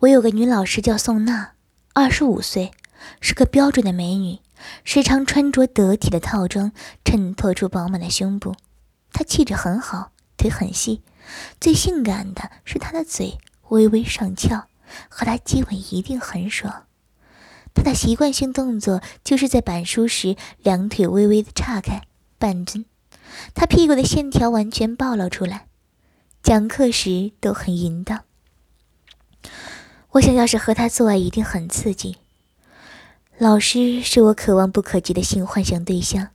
我有个女老师叫宋娜，二十五岁，是个标准的美女，时常穿着得体的套装，衬托出饱满的胸部。她气质很好，腿很细，最性感的是她的嘴微微上翘，和她接吻一定很爽。她的习惯性动作就是在板书时两腿微微的岔开，半蹲，她屁股的线条完全暴露出来。讲课时都很淫荡。我想要是和他做爱，一定很刺激。老师是我可望不可及的性幻想对象，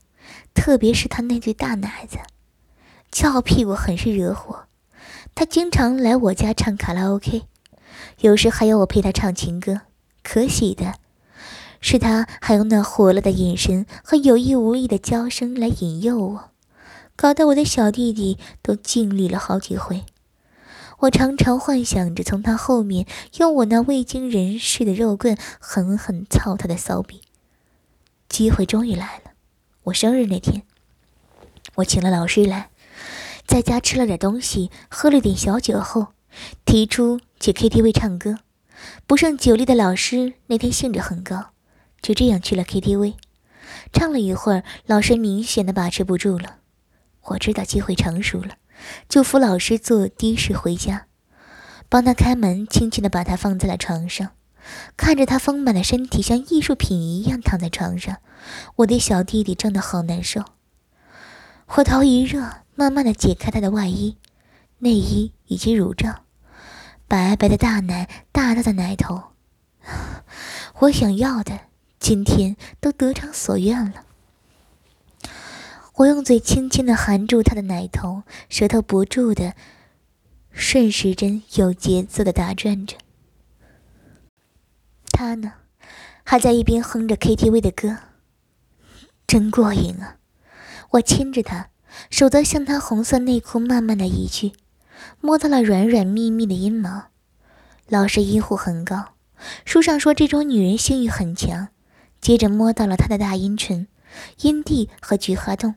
特别是他那对大奶子，翘屁股很是惹火。他经常来我家唱卡拉 OK，有时还要我陪他唱情歌。可喜的是，他还用那火辣的眼神和有意无意的娇声来引诱我，搞得我的小弟弟都尽力了好几回。我常常幻想着从他后面用我那未经人事的肉棍狠狠操他的骚逼。机会终于来了，我生日那天，我请了老师来，在家吃了点东西，喝了点小酒后，提出去 KTV 唱歌。不胜酒力的老师那天兴致很高，就这样去了 KTV，唱了一会儿，老师明显的把持不住了。我知道机会成熟了。就扶老师坐的士回家，帮他开门，轻轻地把他放在了床上，看着他丰满的身体像艺术品一样躺在床上，我的小弟弟真的好难受。我头一热，慢慢的解开他的外衣、内衣以及乳罩，白白的大奶，大大的奶头，我想要的今天都得偿所愿了。我用嘴轻轻的含住他的奶头，舌头不住的顺时针有节奏的打转着。他呢，还在一边哼着 KTV 的歌，真过瘾啊！我亲着他，手则向他红色内裤慢慢的移去，摸到了软软密密的阴毛。老师医护很高，书上说这种女人性欲很强。接着摸到了他的大阴唇、阴蒂和菊花洞。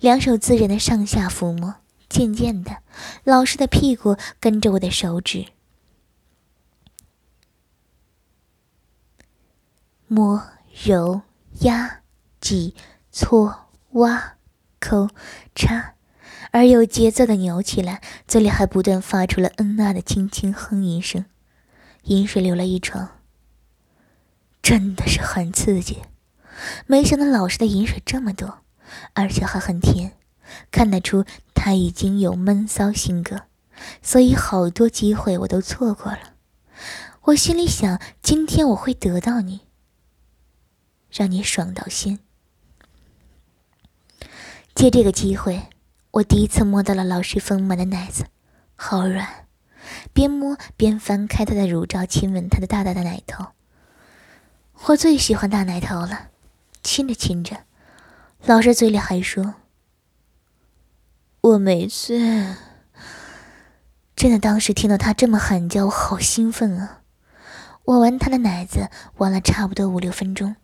两手自然的上下抚摸，渐渐的，老师的屁股跟着我的手指摸、揉、压、挤、搓、挖、抠、插，而有节奏的扭起来，嘴里还不断发出了嗯啊的轻轻哼吟声，饮水流了一床，真的是很刺激。没想到老师的饮水这么多。而且还很甜，看得出他已经有闷骚性格，所以好多机会我都错过了。我心里想，今天我会得到你，让你爽到心。借这个机会，我第一次摸到了老师丰满的奶子，好软，边摸边翻开他的乳罩，亲吻他的大大的奶头。我最喜欢大奶头了，亲着亲着。老师嘴里还说：“我没醉。”真的，当时听到他这么喊叫，我好兴奋啊！我玩他的奶子玩了差不多五六分钟，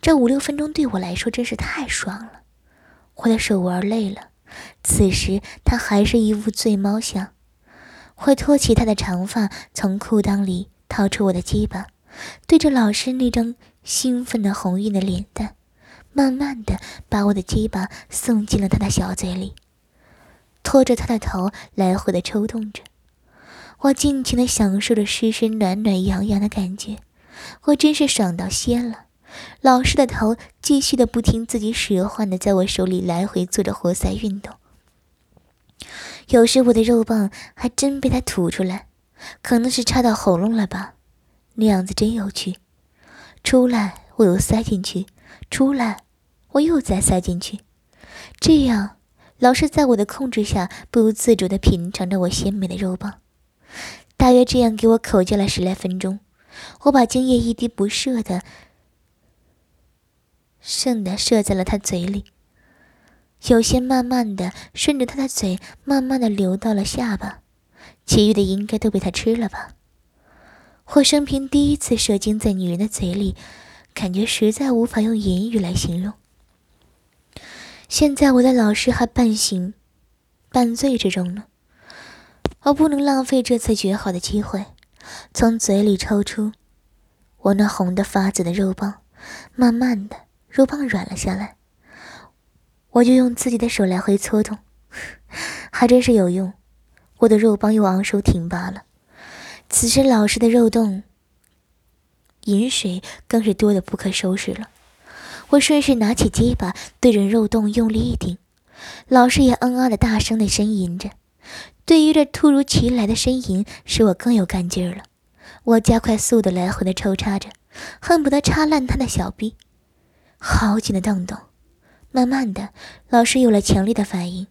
这五六分钟对我来说真是太爽了。我的手玩累了，此时他还是一副醉猫相。会托起他的长发，从裤裆里掏出我的鸡巴，对着老师那张兴奋的红晕的脸蛋。慢慢的把我的鸡巴送进了他的小嘴里，拖着他的头来回的抽动着，我尽情的享受着湿湿暖暖洋洋的感觉，我真是爽到仙了。老师的头继续的不听自己使唤的在我手里来回做着活塞运动，有时我的肉棒还真被他吐出来，可能是插到喉咙了吧，那样子真有趣。出来我又塞进去。出来，我又再塞进去，这样，老是在我的控制下，不由自主地品尝着我鲜美的肉棒。大约这样给我口交了十来分钟，我把精液一滴不剩的剩的射在了他嘴里，有些慢慢的顺着他的嘴，慢慢的流到了下巴，其余的应该都被他吃了吧。我生平第一次射精在女人的嘴里。感觉实在无法用言语来形容。现在我的老师还半醒半醉之中呢，我不能浪费这次绝好的机会。从嘴里抽出我那红的发紫的肉棒，慢慢的，肉棒软了下来。我就用自己的手来回搓动，还真是有用。我的肉棒又昂首挺拔了。此时老师的肉洞饮水更是多的不可收拾了。我顺势拿起鸡巴，对着肉洞用力一顶，老师也嗯啊的大声的呻吟着。对于这突如其来的呻吟，使我更有干劲儿了。我加快速度来回的抽插着，恨不得插烂他的小臂，好紧的洞洞。慢慢的，老师有了强烈的反应，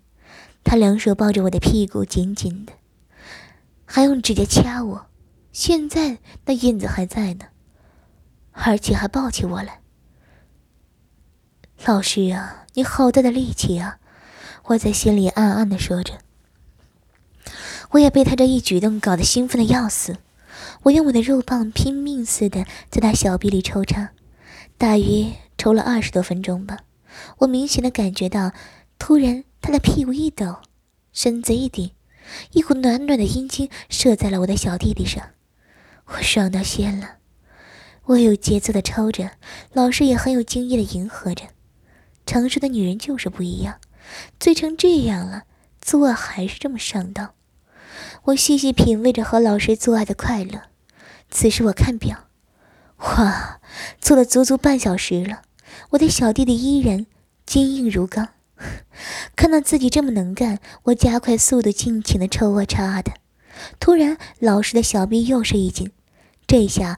他两手抱着我的屁股紧紧的，还用指甲掐我。现在那印子还在呢，而且还抱起我来。老师啊，你好大的力气啊！我在心里暗暗的说着。我也被他这一举动搞得兴奋的要死，我用我的肉棒拼命似的在他小臂里抽插，大约抽了二十多分钟吧。我明显的感觉到，突然他的屁股一抖，身子一顶，一股暖暖的阴茎射在了我的小弟弟上，我爽到仙了。我有节奏的抽着，老师也很有经验的迎合着。成熟的女人就是不一样，醉成这样了，做爱还是这么上当。我细细品味着和老师做爱的快乐。此时我看表，哇，做了足足半小时了。我的小弟弟依然坚硬如钢，看到自己这么能干，我加快速度，尽情的抽啊插啊的。突然，老师的小臂又是一紧，这下